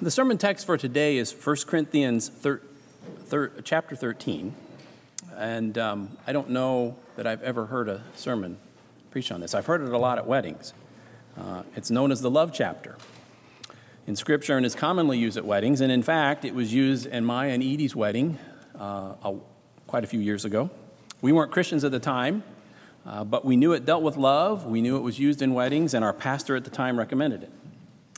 The sermon text for today is 1 Corinthians thir- thir- chapter 13. And um, I don't know that I've ever heard a sermon preach on this. I've heard it a lot at weddings. Uh, it's known as the love chapter in Scripture and is commonly used at weddings. And in fact, it was used in my and Edie's wedding uh, a, quite a few years ago. We weren't Christians at the time, uh, but we knew it dealt with love. We knew it was used in weddings, and our pastor at the time recommended it.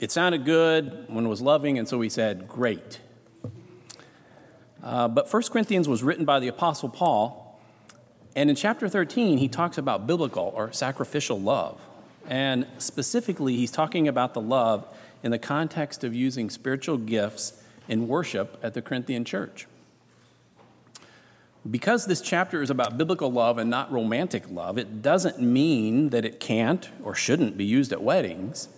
It sounded good when it was loving, and so we said, Great. Uh, but 1 Corinthians was written by the Apostle Paul, and in chapter 13, he talks about biblical or sacrificial love. And specifically, he's talking about the love in the context of using spiritual gifts in worship at the Corinthian church. Because this chapter is about biblical love and not romantic love, it doesn't mean that it can't or shouldn't be used at weddings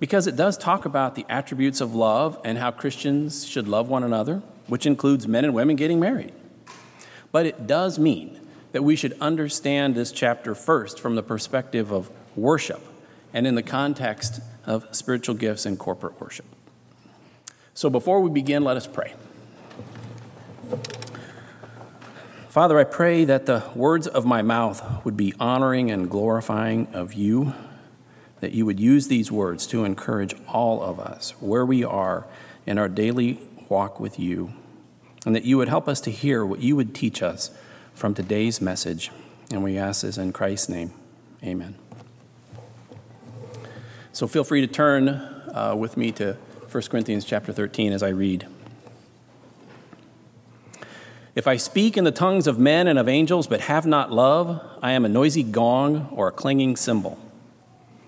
because it does talk about the attributes of love and how Christians should love one another, which includes men and women getting married. But it does mean that we should understand this chapter first from the perspective of worship and in the context of spiritual gifts and corporate worship. So before we begin, let us pray. Father, I pray that the words of my mouth would be honoring and glorifying of you that you would use these words to encourage all of us where we are in our daily walk with you, and that you would help us to hear what you would teach us from today's message. And we ask this in Christ's name. Amen. So feel free to turn uh, with me to 1 Corinthians chapter 13 as I read. If I speak in the tongues of men and of angels but have not love, I am a noisy gong or a clanging cymbal.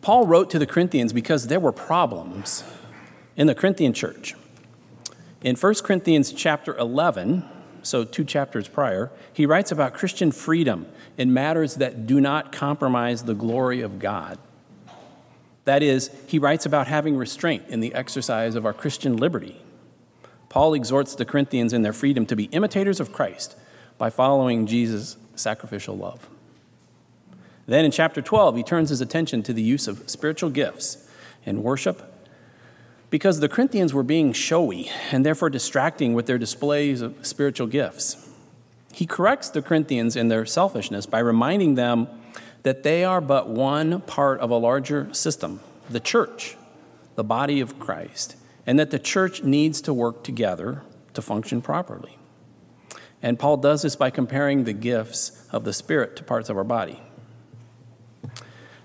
Paul wrote to the Corinthians because there were problems in the Corinthian church. In 1 Corinthians chapter 11, so two chapters prior, he writes about Christian freedom in matters that do not compromise the glory of God. That is, he writes about having restraint in the exercise of our Christian liberty. Paul exhorts the Corinthians in their freedom to be imitators of Christ by following Jesus' sacrificial love. Then in chapter 12, he turns his attention to the use of spiritual gifts in worship because the Corinthians were being showy and therefore distracting with their displays of spiritual gifts. He corrects the Corinthians in their selfishness by reminding them that they are but one part of a larger system, the church, the body of Christ, and that the church needs to work together to function properly. And Paul does this by comparing the gifts of the Spirit to parts of our body.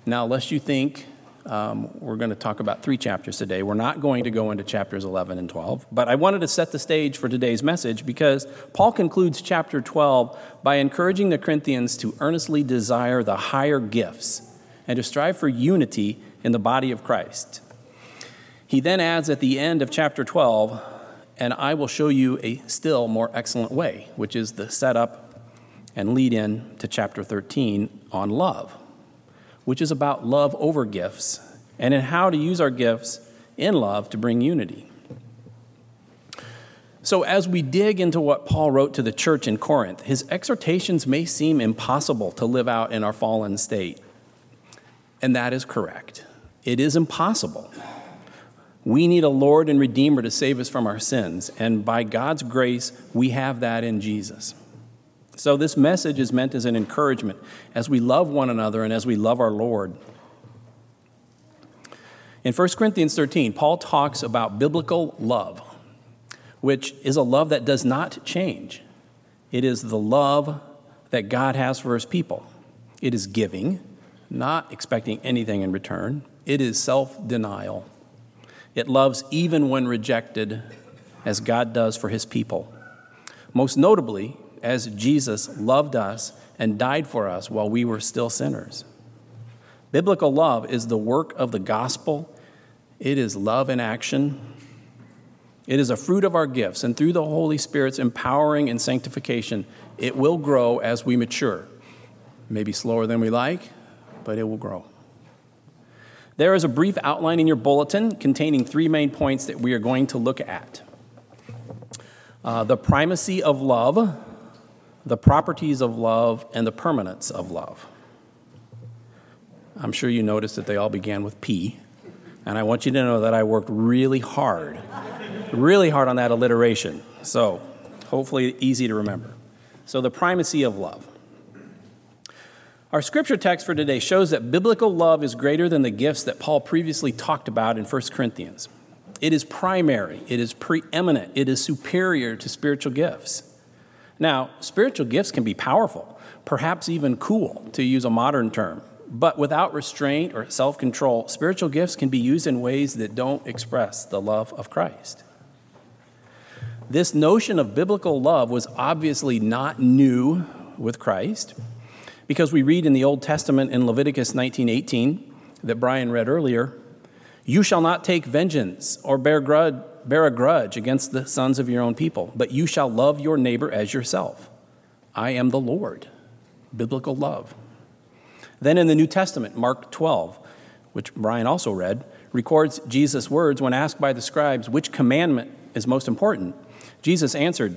Now, lest you think um, we're going to talk about three chapters today, we're not going to go into chapters 11 and 12, but I wanted to set the stage for today's message because Paul concludes chapter 12 by encouraging the Corinthians to earnestly desire the higher gifts and to strive for unity in the body of Christ. He then adds at the end of chapter 12, and I will show you a still more excellent way, which is the setup and lead in to chapter 13 on love which is about love over gifts and in how to use our gifts in love to bring unity. So, as we dig into what Paul wrote to the church in Corinth, his exhortations may seem impossible to live out in our fallen state. And that is correct. It is impossible. We need a Lord and Redeemer to save us from our sins, and by God's grace, we have that in Jesus. So, this message is meant as an encouragement as we love one another and as we love our Lord. In 1 Corinthians 13, Paul talks about biblical love which is a love that does not change. It is the love that God has for his people. It is giving, not expecting anything in return. It is self denial. It loves even when rejected, as God does for his people. Most notably, as Jesus loved us and died for us while we were still sinners. Biblical love is the work of the gospel, it is love in action, it is a fruit of our gifts, and through the Holy Spirit's empowering and sanctification, it will grow as we mature. Maybe slower than we like, but it will grow. There is a brief outline in your bulletin containing three main points that we are going to look at uh, the primacy of love, the properties of love, and the permanence of love. I'm sure you noticed that they all began with P, and I want you to know that I worked really hard really hard on that alliteration. So, hopefully, easy to remember. So, the primacy of love. Our scripture text for today shows that biblical love is greater than the gifts that Paul previously talked about in 1 Corinthians. It is primary, it is preeminent, it is superior to spiritual gifts. Now, spiritual gifts can be powerful, perhaps even cool, to use a modern term. But without restraint or self control, spiritual gifts can be used in ways that don't express the love of Christ. This notion of biblical love was obviously not new with Christ because we read in the Old Testament in Leviticus 19:18 that Brian read earlier, "You shall not take vengeance or bear, grudge, bear a grudge against the sons of your own people, but you shall love your neighbor as yourself. I am the Lord." Biblical love. Then in the New Testament, Mark 12, which Brian also read, records Jesus' words when asked by the scribes which commandment is most important. Jesus answered,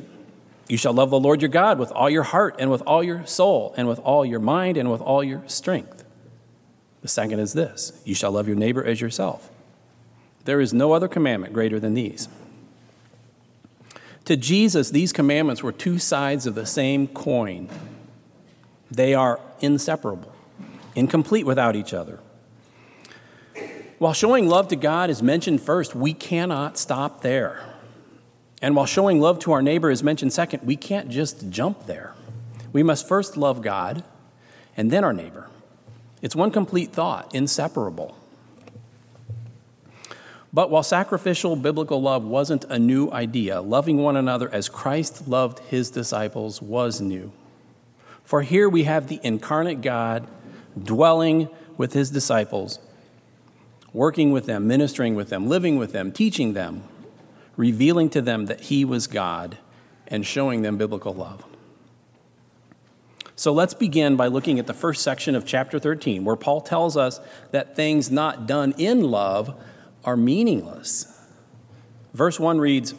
You shall love the Lord your God with all your heart and with all your soul and with all your mind and with all your strength. The second is this You shall love your neighbor as yourself. There is no other commandment greater than these. To Jesus, these commandments were two sides of the same coin. They are inseparable, incomplete without each other. While showing love to God is mentioned first, we cannot stop there. And while showing love to our neighbor is mentioned second, we can't just jump there. We must first love God and then our neighbor. It's one complete thought, inseparable. But while sacrificial biblical love wasn't a new idea, loving one another as Christ loved his disciples was new. For here we have the incarnate God dwelling with his disciples, working with them, ministering with them, living with them, teaching them, revealing to them that he was God and showing them biblical love. So let's begin by looking at the first section of chapter 13, where Paul tells us that things not done in love are meaningless. Verse 1 reads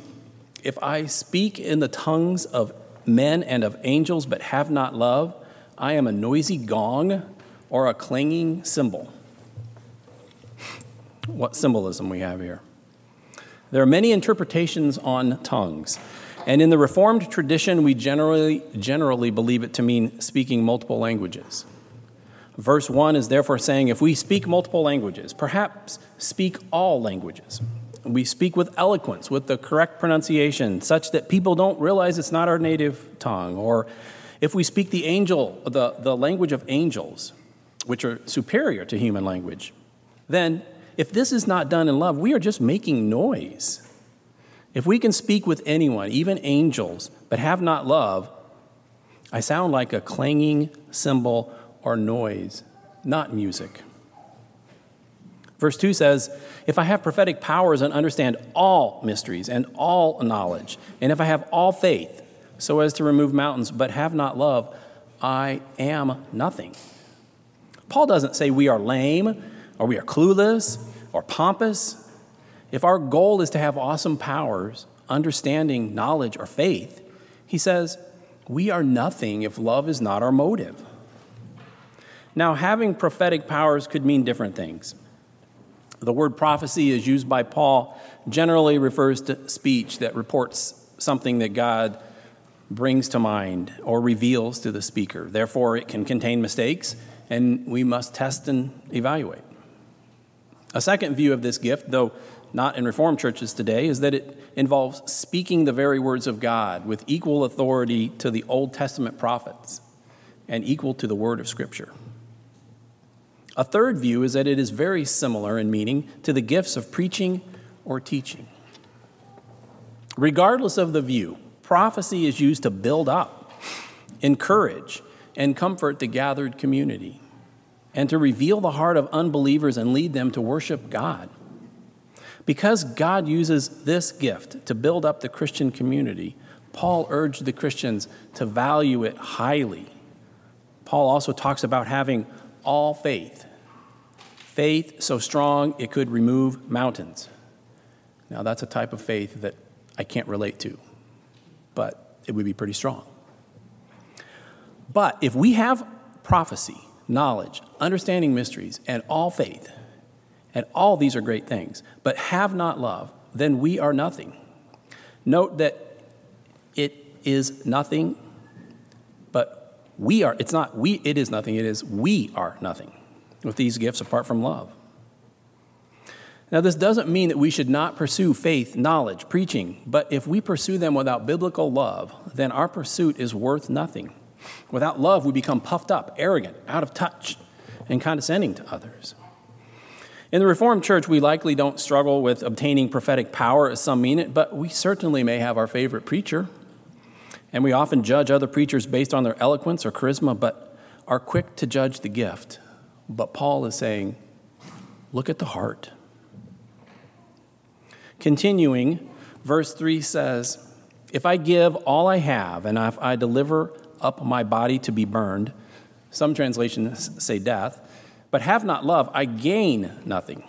If I speak in the tongues of men and of angels but have not love, I am a noisy gong or a clanging cymbal. What symbolism we have here. There are many interpretations on tongues. And in the Reformed tradition, we generally, generally believe it to mean speaking multiple languages. Verse 1 is therefore saying if we speak multiple languages, perhaps speak all languages. We speak with eloquence, with the correct pronunciation, such that people don't realize it's not our native tongue. Or if we speak the angel, the, the language of angels, which are superior to human language, then if this is not done in love, we are just making noise. If we can speak with anyone, even angels, but have not love, I sound like a clanging cymbal or noise, not music. Verse 2 says, If I have prophetic powers and understand all mysteries and all knowledge, and if I have all faith so as to remove mountains, but have not love, I am nothing. Paul doesn't say we are lame or we are clueless or pompous, if our goal is to have awesome powers, understanding, knowledge, or faith, he says, We are nothing if love is not our motive. Now, having prophetic powers could mean different things. The word prophecy is used by Paul, generally refers to speech that reports something that God brings to mind or reveals to the speaker. Therefore, it can contain mistakes, and we must test and evaluate. A second view of this gift, though not in Reformed churches today, is that it involves speaking the very words of God with equal authority to the Old Testament prophets and equal to the word of Scripture. A third view is that it is very similar in meaning to the gifts of preaching or teaching. Regardless of the view, prophecy is used to build up, encourage, and comfort the gathered community, and to reveal the heart of unbelievers and lead them to worship God. Because God uses this gift to build up the Christian community, Paul urged the Christians to value it highly. Paul also talks about having all faith. Faith so strong it could remove mountains. Now, that's a type of faith that I can't relate to, but it would be pretty strong. But if we have prophecy, knowledge, understanding mysteries, and all faith, and all these are great things, but have not love, then we are nothing. Note that it is nothing, but we are, it's not we, it is nothing, it is we are nothing with these gifts apart from love. Now, this doesn't mean that we should not pursue faith, knowledge, preaching, but if we pursue them without biblical love, then our pursuit is worth nothing. Without love, we become puffed up, arrogant, out of touch, and condescending to others. In the Reformed Church, we likely don't struggle with obtaining prophetic power as some mean it, but we certainly may have our favorite preacher. And we often judge other preachers based on their eloquence or charisma, but are quick to judge the gift. But Paul is saying, look at the heart. Continuing, verse 3 says, If I give all I have and if I deliver up my body to be burned, some translations say death, but have not love, I gain nothing.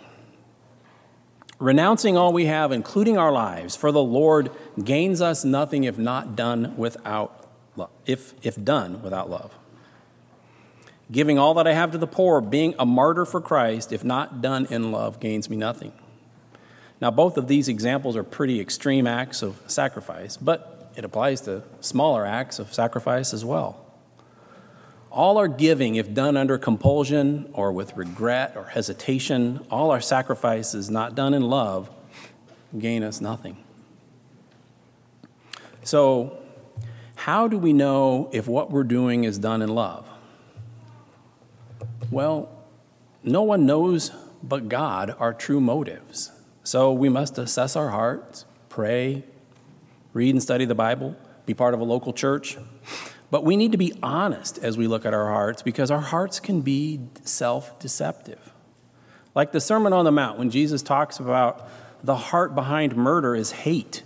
Renouncing all we have, including our lives, for the Lord gains us nothing if not done without love, if, if done without love giving all that I have to the poor, being a martyr for Christ, if not done in love, gains me nothing. Now, both of these examples are pretty extreme acts of sacrifice, but it applies to smaller acts of sacrifice as well. All our giving, if done under compulsion or with regret or hesitation, all our sacrifices not done in love, gain us nothing. So, how do we know if what we're doing is done in love? Well, no one knows but God our true motives. So we must assess our hearts, pray, read and study the Bible, be part of a local church. But we need to be honest as we look at our hearts because our hearts can be self deceptive. Like the Sermon on the Mount, when Jesus talks about the heart behind murder is hate,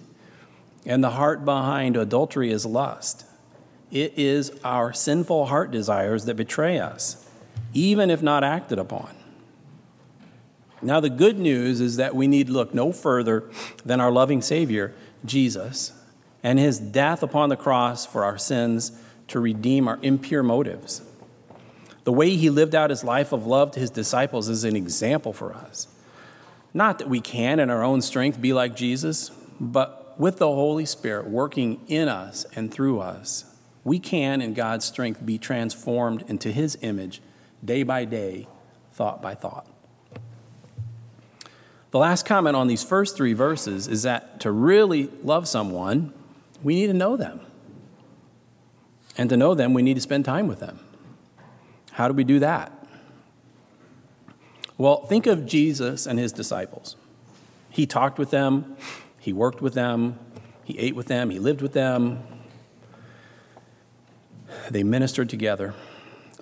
and the heart behind adultery is lust. It is our sinful heart desires that betray us even if not acted upon. Now, the good news is that we need look no further than our loving Savior, Jesus, and his death upon the cross for our sins to redeem our impure motives. The way he lived out his life of love to his disciples is an example for us. Not that we can, in our own strength, be like Jesus, but with the Holy Spirit working in us and through us, we can, in God's strength, be transformed into his image day by day, thought by thought. The last comment on these first three verses is that to really love someone, we need to know them. And to know them, we need to spend time with them. How do we do that? Well, think of Jesus and his disciples. He talked with them, he worked with them, he ate with them, he lived with them, they ministered together.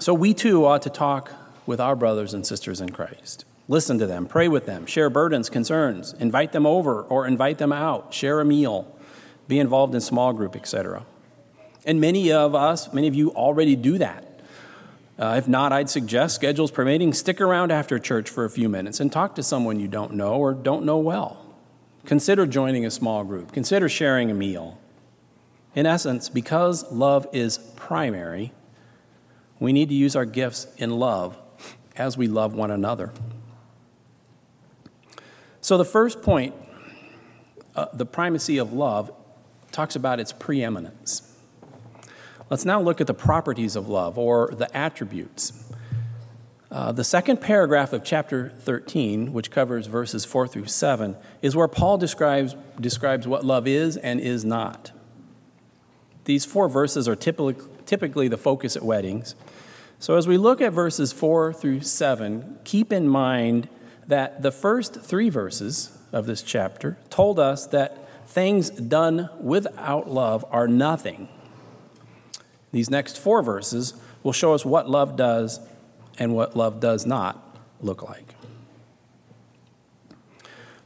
So we too ought to talk with our brothers and sisters in Christ. Listen to them, pray with them, share burdens, concerns, invite them over or invite them out, share a meal, be involved in small group, etc. And many of us, many of you already do that. Uh, if not, I'd suggest, schedules permitting, stick around after church for a few minutes and talk to someone you don't know or don't know well. Consider joining a small group. Consider sharing a meal. In essence, because love is primary, we need to use our gifts in love as we love one another. So, the first point, uh, the primacy of love, talks about its preeminence. Let's now look at the properties of love or the attributes. Uh, the second paragraph of chapter 13, which covers verses 4 through 7, is where Paul describes, describes what love is and is not. These four verses are typically, typically the focus at weddings. So, as we look at verses 4 through 7, keep in mind that the first three verses of this chapter told us that things done without love are nothing. These next four verses will show us what love does and what love does not look like.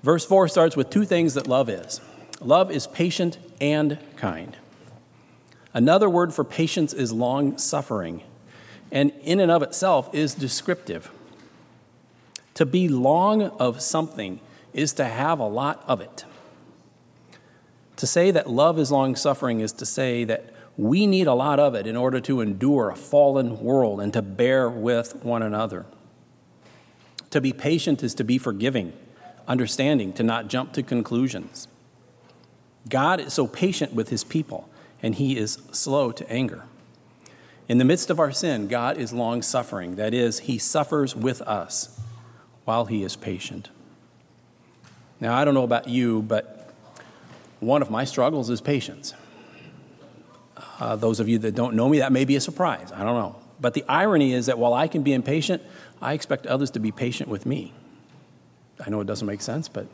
Verse 4 starts with two things that love is love is patient and kind. Another word for patience is long suffering, and in and of itself is descriptive. To be long of something is to have a lot of it. To say that love is long suffering is to say that we need a lot of it in order to endure a fallen world and to bear with one another. To be patient is to be forgiving, understanding, to not jump to conclusions. God is so patient with his people, and he is slow to anger. In the midst of our sin, God is long suffering. That is, he suffers with us while he is patient. Now, I don't know about you, but one of my struggles is patience. Uh, those of you that don't know me, that may be a surprise. I don't know. But the irony is that while I can be impatient, I expect others to be patient with me. I know it doesn't make sense, but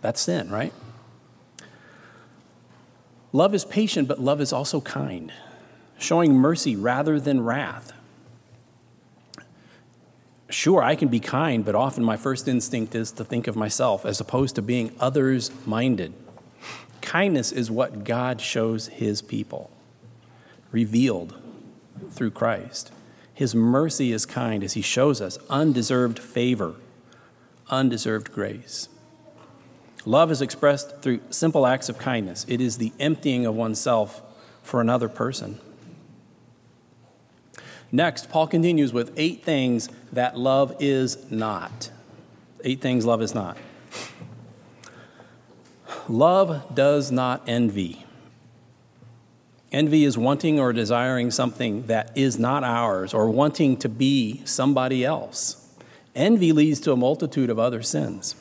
that's sin, right? Love is patient, but love is also kind, showing mercy rather than wrath. Sure, I can be kind, but often my first instinct is to think of myself as opposed to being others minded. Kindness is what God shows his people revealed through Christ. His mercy is kind as he shows us undeserved favor, undeserved grace. Love is expressed through simple acts of kindness. It is the emptying of oneself for another person. Next, Paul continues with eight things that love is not. Eight things love is not. Love does not envy. Envy is wanting or desiring something that is not ours or wanting to be somebody else. Envy leads to a multitude of other sins.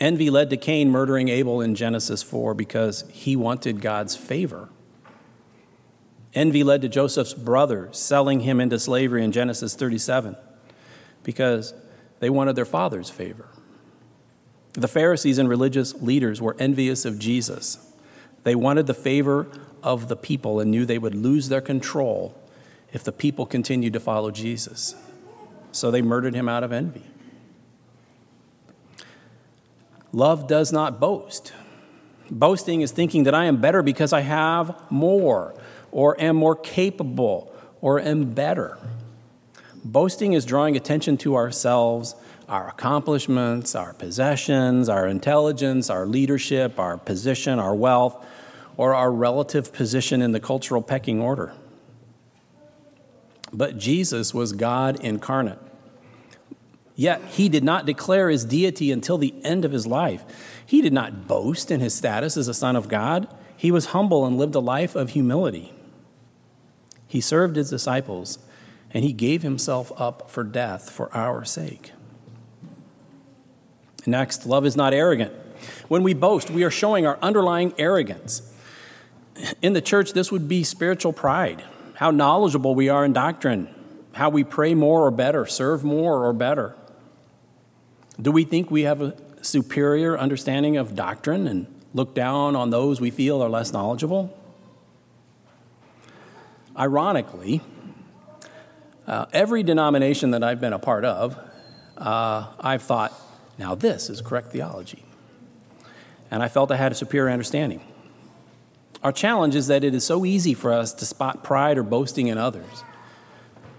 Envy led to Cain murdering Abel in Genesis 4 because he wanted God's favor. Envy led to Joseph's brother selling him into slavery in Genesis 37 because they wanted their father's favor. The Pharisees and religious leaders were envious of Jesus. They wanted the favor of the people and knew they would lose their control if the people continued to follow Jesus. So they murdered him out of envy. Love does not boast. Boasting is thinking that I am better because I have more, or am more capable, or am better. Boasting is drawing attention to ourselves, our accomplishments, our possessions, our intelligence, our leadership, our position, our wealth, or our relative position in the cultural pecking order. But Jesus was God incarnate. Yet he did not declare his deity until the end of his life. He did not boast in his status as a son of God. He was humble and lived a life of humility. He served his disciples and he gave himself up for death for our sake. Next, love is not arrogant. When we boast, we are showing our underlying arrogance in the church, this would be spiritual pride, how knowledgeable we are in doctrine, how we pray more or better, serve more or better. Do we think we have a superior understanding of doctrine and look down on those we feel are less knowledgeable? Ironically, uh, every denomination that I've been a part of, uh, I've thought, now this is correct theology. And I felt I had a superior understanding. Our challenge is that it is so easy for us to spot pride or boasting in others.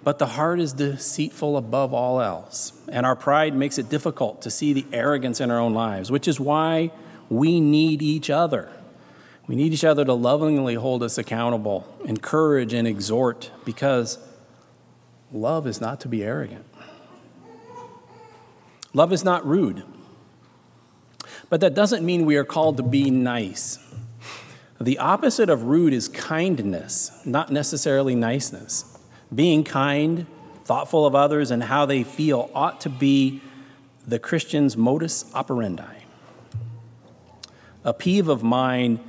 But the heart is deceitful above all else, and our pride makes it difficult to see the arrogance in our own lives, which is why We need each other. We need each other to lovingly hold us accountable, encourage, and exhort because love is not to be arrogant. Love is not rude. But that doesn't mean we are called to be nice. The opposite of rude is kindness, not necessarily niceness. Being kind, thoughtful of others, and how they feel ought to be the Christian's modus operandi. A peeve of mine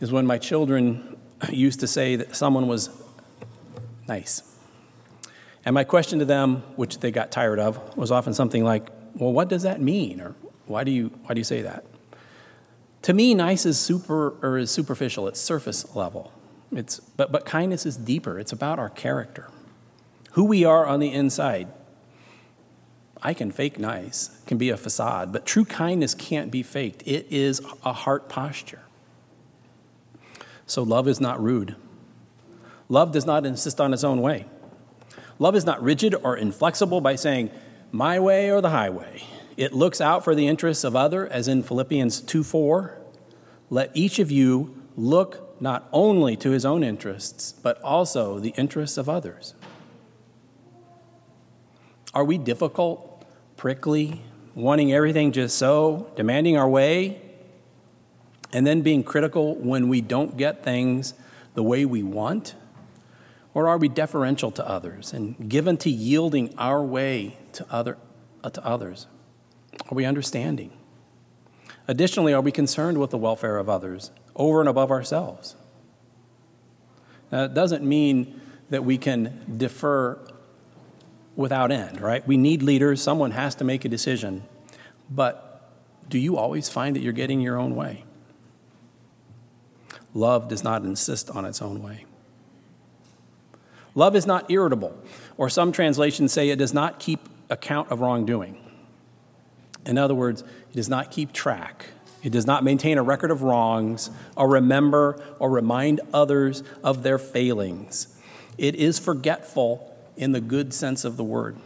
is when my children used to say that someone was nice. And my question to them, which they got tired of, was often something like, Well, what does that mean? Or why do you, why do you say that? To me, nice is super or is superficial, it's surface level. It's, but, but kindness is deeper. It's about our character, who we are on the inside. I can fake nice, can be a facade, but true kindness can't be faked. It is a heart posture. So love is not rude. Love does not insist on its own way. Love is not rigid or inflexible by saying, my way or the highway. It looks out for the interests of other, as in Philippians 2 4. Let each of you look not only to his own interests, but also the interests of others. Are we difficult prickly, wanting everything just so, demanding our way, and then being critical when we don't get things the way we want? Or are we deferential to others and given to yielding our way to, other, uh, to others? Are we understanding? Additionally, are we concerned with the welfare of others over and above ourselves? Now, it doesn't mean that we can defer without end, right? We need leaders. Someone has to make a decision. But do you always find that you're getting your own way? Love does not insist on its own way. Love is not irritable, or some translations say it does not keep account of wrongdoing. In other words, it does not keep track. It does not maintain a record of wrongs or remember or remind others of their failings. It is forgetful in the good sense of the word.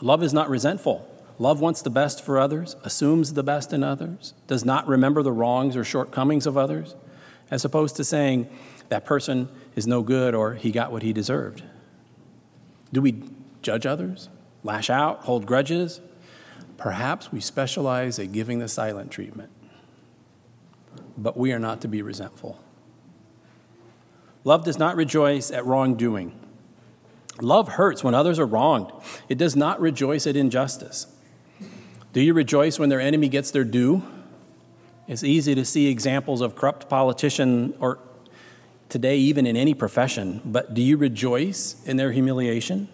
Love is not resentful. Love wants the best for others, assumes the best in others, does not remember the wrongs or shortcomings of others, as opposed to saying that person is no good or he got what he deserved. Do we judge others, lash out, hold grudges? Perhaps we specialize at giving the silent treatment, but we are not to be resentful. Love does not rejoice at wrongdoing Love hurts when others are wronged, it does not rejoice at injustice. Do you rejoice when their enemy gets their due? It's easy to see examples of corrupt politician or today even in any profession, but do you rejoice in their humiliation?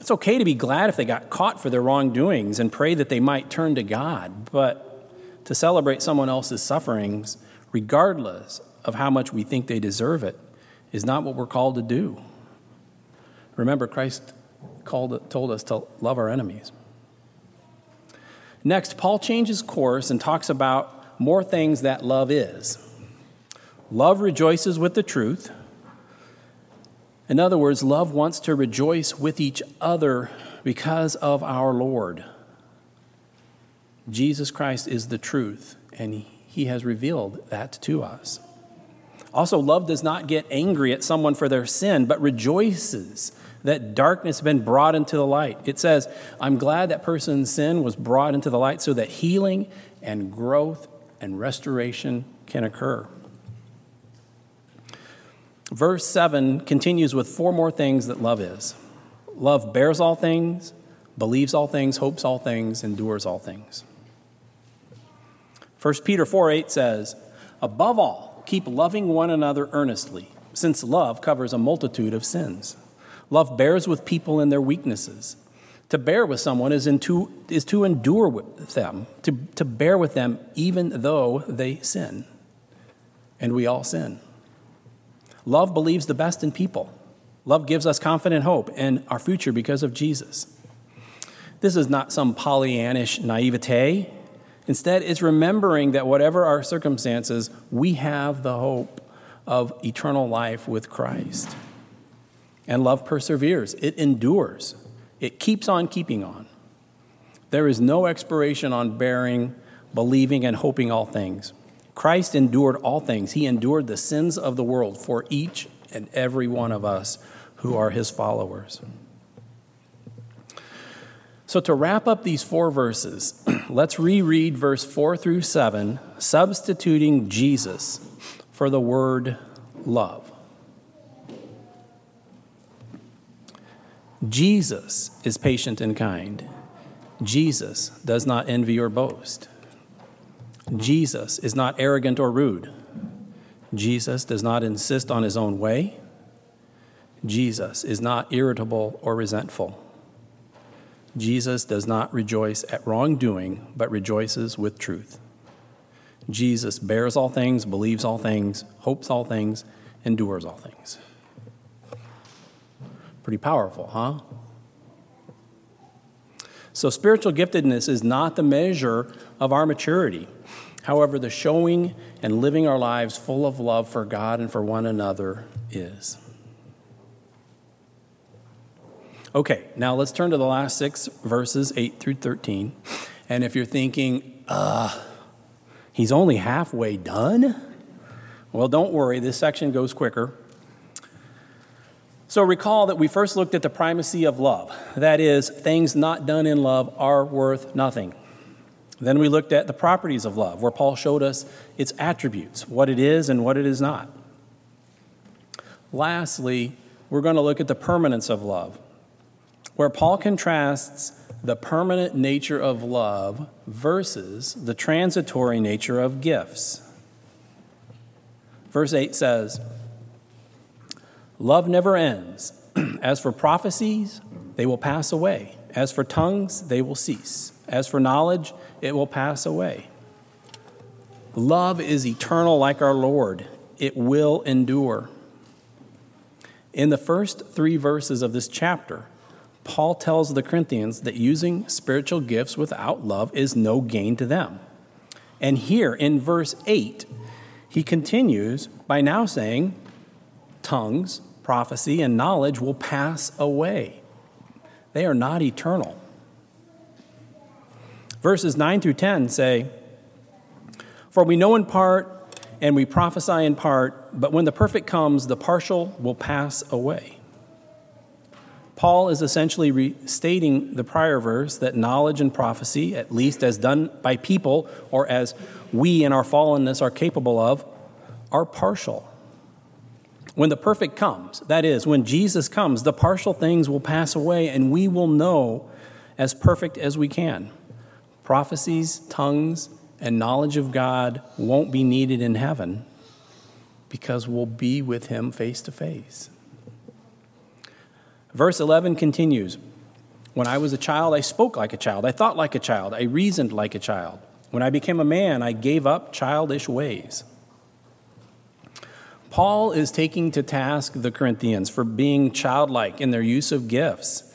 It's okay to be glad if they got caught for their wrongdoings and pray that they might turn to God, but to celebrate someone else's sufferings, regardless of how much we think they deserve it, is not what we're called to do. Remember, Christ called, told us to love our enemies. Next, Paul changes course and talks about more things that love is. Love rejoices with the truth. In other words, love wants to rejoice with each other because of our Lord. Jesus Christ is the truth, and he has revealed that to us. Also, love does not get angry at someone for their sin, but rejoices that darkness been brought into the light. It says, I'm glad that person's sin was brought into the light so that healing and growth and restoration can occur. Verse 7 continues with four more things that love is love bears all things, believes all things, hopes all things, endures all things. 1 Peter 4 8 says, Above all, keep loving one another earnestly, since love covers a multitude of sins. Love bears with people in their weaknesses. To bear with someone is, to, is to endure with them, to, to bear with them even though they sin. And we all sin. Love believes the best in people. Love gives us confident hope in our future because of Jesus. This is not some Pollyannish naivete. Instead, it's remembering that whatever our circumstances, we have the hope of eternal life with Christ. And love perseveres, it endures, it keeps on keeping on. There is no expiration on bearing believing and hoping all things. Christ endured all things. He endured the sins of the world for each and every one of us who are his followers. So, to wrap up these four verses, let's reread verse 4 through 7, substituting Jesus for the word love. Jesus is patient and kind. Jesus does not envy or boast. Jesus is not arrogant or rude. Jesus does not insist on his own way. Jesus is not irritable or resentful. Jesus does not rejoice at wrongdoing, but rejoices with truth. Jesus bears all things, believes all things, hopes all things, endures all things. Pretty powerful, huh? So, spiritual giftedness is not the measure of our maturity. However, the showing and living our lives full of love for God and for one another is. Okay, now let's turn to the last six verses, 8 through 13. And if you're thinking, uh, he's only halfway done? Well, don't worry, this section goes quicker. So recall that we first looked at the primacy of love. That is, things not done in love are worth nothing. Then we looked at the properties of love, where Paul showed us its attributes, what it is and what it is not. Lastly, we're going to look at the permanence of love, where Paul contrasts the permanent nature of love versus the transitory nature of gifts. Verse 8 says, Love never ends. As for prophecies, they will pass away. As for tongues, they will cease. As for knowledge, it will pass away. Love is eternal like our Lord, it will endure. In the first three verses of this chapter, Paul tells the Corinthians that using spiritual gifts without love is no gain to them. And here in verse 8, he continues by now saying, Tongues, prophecy, and knowledge will pass away. They are not eternal. Verses 9 through 10 say, For we know in part and we prophesy in part, but when the perfect comes, the partial will pass away. Paul is essentially restating the prior verse that knowledge and prophecy, at least as done by people or as we in our fallenness are capable of, are partial. When the perfect comes, that is, when Jesus comes, the partial things will pass away and we will know as perfect as we can prophecies, tongues, and knowledge of God won't be needed in heaven because we'll be with Him face to face. Verse 11 continues When I was a child, I spoke like a child, I thought like a child, I reasoned like a child. When I became a man, I gave up childish ways. Paul is taking to task the Corinthians for being childlike in their use of gifts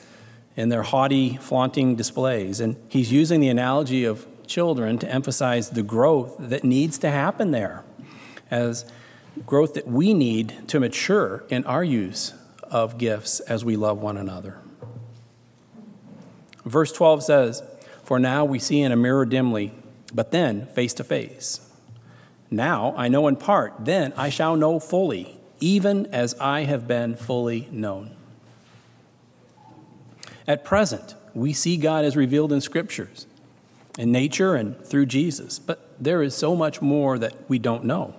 in their haughty, flaunting displays. And he's using the analogy of children to emphasize the growth that needs to happen there, as growth that we need to mature in our use of gifts as we love one another. Verse 12 says, For now we see in a mirror dimly, but then face to face. Now I know in part, then I shall know fully, even as I have been fully known. At present, we see God as revealed in scriptures, in nature, and through Jesus. But there is so much more that we don't know,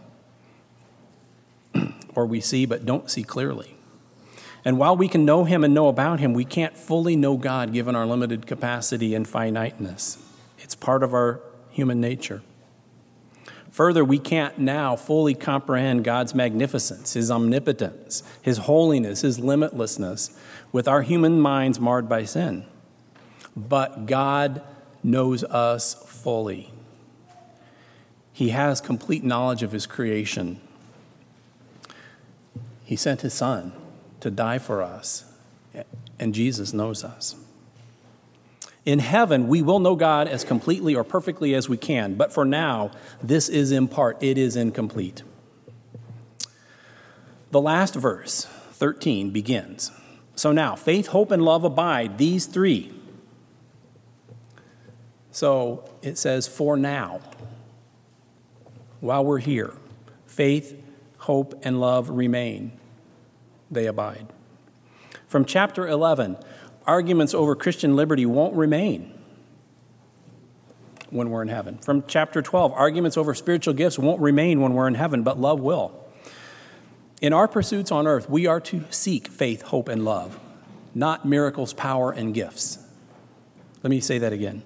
or we see but don't see clearly. And while we can know Him and know about Him, we can't fully know God given our limited capacity and finiteness. It's part of our human nature. Further, we can't now fully comprehend God's magnificence, His omnipotence, His holiness, His limitlessness with our human minds marred by sin. But God knows us fully. He has complete knowledge of His creation. He sent His Son to die for us, and Jesus knows us. In heaven, we will know God as completely or perfectly as we can, but for now, this is in part, it is incomplete. The last verse, 13, begins So now, faith, hope, and love abide, these three. So it says, for now, while we're here, faith, hope, and love remain, they abide. From chapter 11, arguments over Christian liberty won't remain when we're in heaven. From chapter 12, arguments over spiritual gifts won't remain when we're in heaven, but love will. In our pursuits on earth, we are to seek faith, hope, and love, not miracles, power, and gifts. Let me say that again.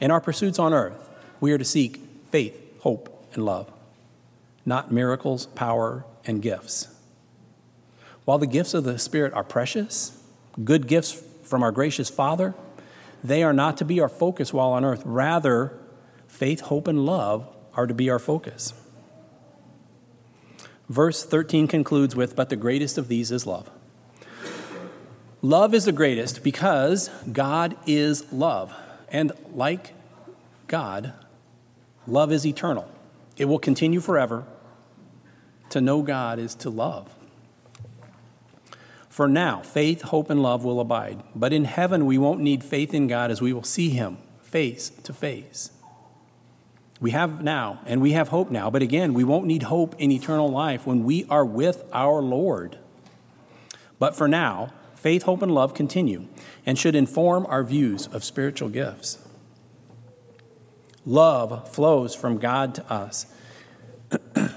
In our pursuits on earth, we are to seek faith, hope, and love, not miracles, power, and gifts. While the gifts of the Spirit are precious, good gifts from our gracious Father, they are not to be our focus while on earth. Rather, faith, hope, and love are to be our focus. Verse 13 concludes with, But the greatest of these is love. Love is the greatest because God is love. And like God, love is eternal. It will continue forever. To know God is to love. For now, faith, hope, and love will abide. But in heaven, we won't need faith in God as we will see Him face to face. We have now, and we have hope now, but again, we won't need hope in eternal life when we are with our Lord. But for now, faith, hope, and love continue and should inform our views of spiritual gifts. Love flows from God to us.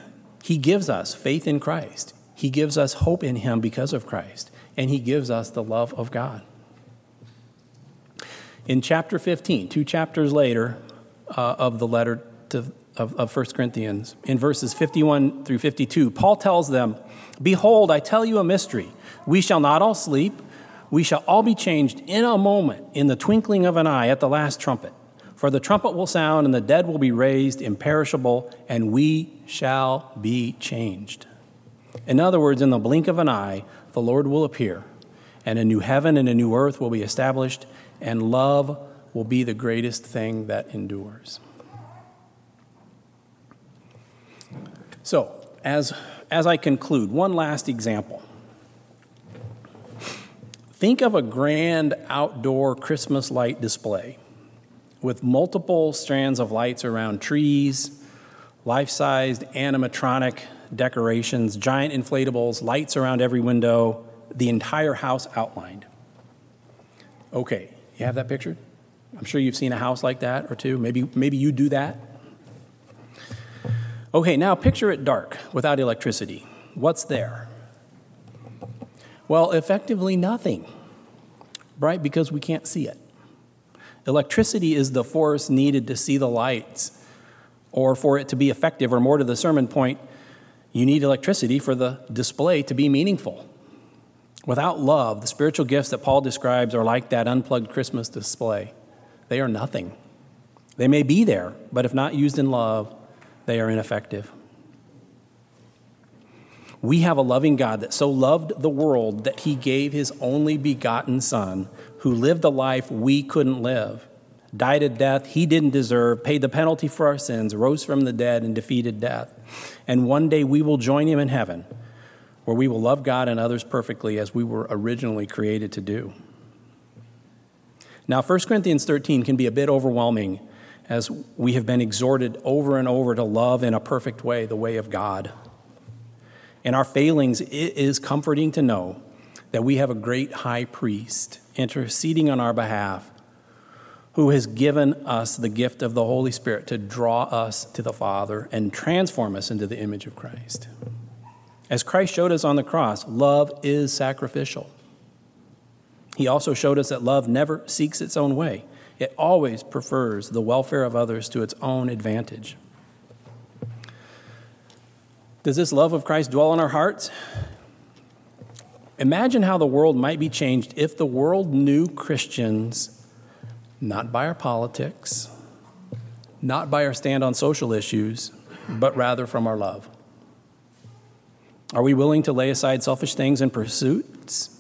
he gives us faith in Christ. He gives us hope in Him because of Christ, and He gives us the love of God. In chapter 15, two chapters later uh, of the letter to, of, of 1 Corinthians, in verses 51 through 52, Paul tells them, Behold, I tell you a mystery. We shall not all sleep, we shall all be changed in a moment, in the twinkling of an eye, at the last trumpet. For the trumpet will sound, and the dead will be raised imperishable, and we shall be changed. In other words, in the blink of an eye, the Lord will appear, and a new heaven and a new earth will be established, and love will be the greatest thing that endures. So, as, as I conclude, one last example. Think of a grand outdoor Christmas light display with multiple strands of lights around trees, life sized animatronic decorations, giant inflatables, lights around every window, the entire house outlined. Okay, you have that pictured? I'm sure you've seen a house like that or two. Maybe, maybe you do that. Okay, now picture it dark without electricity. What's there? Well, effectively nothing, right? Because we can't see it. Electricity is the force needed to see the lights or for it to be effective, or more to the sermon point, you need electricity for the display to be meaningful. Without love, the spiritual gifts that Paul describes are like that unplugged Christmas display. They are nothing. They may be there, but if not used in love, they are ineffective. We have a loving God that so loved the world that he gave his only begotten Son, who lived a life we couldn't live, died a death he didn't deserve, paid the penalty for our sins, rose from the dead, and defeated death. And one day we will join him in heaven, where we will love God and others perfectly as we were originally created to do. Now, 1 Corinthians 13 can be a bit overwhelming as we have been exhorted over and over to love in a perfect way, the way of God. In our failings, it is comforting to know that we have a great high priest interceding on our behalf who has given us the gift of the Holy Spirit to draw us to the Father and transform us into the image of Christ. As Christ showed us on the cross, love is sacrificial. He also showed us that love never seeks its own way, it always prefers the welfare of others to its own advantage. Does this love of Christ dwell in our hearts? Imagine how the world might be changed if the world knew Christians not by our politics, not by our stand on social issues, but rather from our love. Are we willing to lay aside selfish things and pursuits?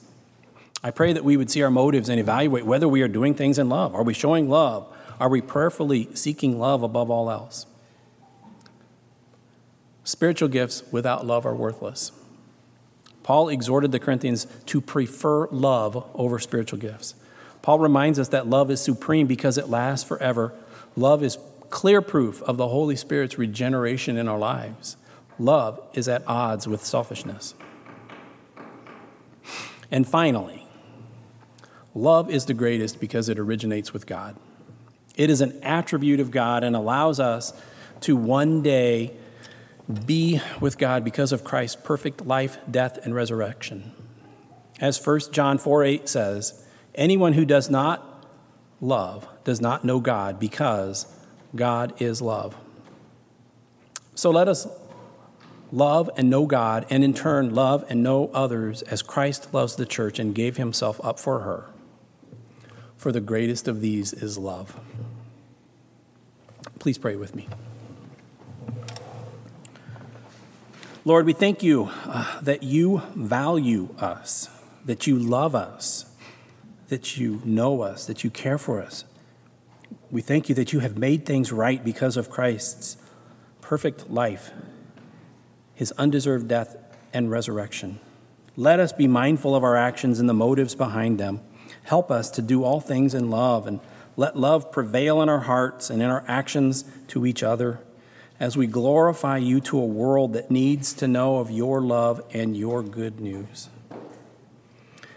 I pray that we would see our motives and evaluate whether we are doing things in love. Are we showing love? Are we prayerfully seeking love above all else? Spiritual gifts without love are worthless. Paul exhorted the Corinthians to prefer love over spiritual gifts. Paul reminds us that love is supreme because it lasts forever. Love is clear proof of the Holy Spirit's regeneration in our lives. Love is at odds with selfishness. And finally, love is the greatest because it originates with God. It is an attribute of God and allows us to one day be with God because of Christ's perfect life, death, and resurrection. As 1 John 4 8 says, anyone who does not love does not know God because God is love. So let us love and know God, and in turn love and know others as Christ loves the church and gave himself up for her. For the greatest of these is love. Please pray with me. Lord, we thank you uh, that you value us, that you love us, that you know us, that you care for us. We thank you that you have made things right because of Christ's perfect life, his undeserved death and resurrection. Let us be mindful of our actions and the motives behind them. Help us to do all things in love and let love prevail in our hearts and in our actions to each other as we glorify you to a world that needs to know of your love and your good news.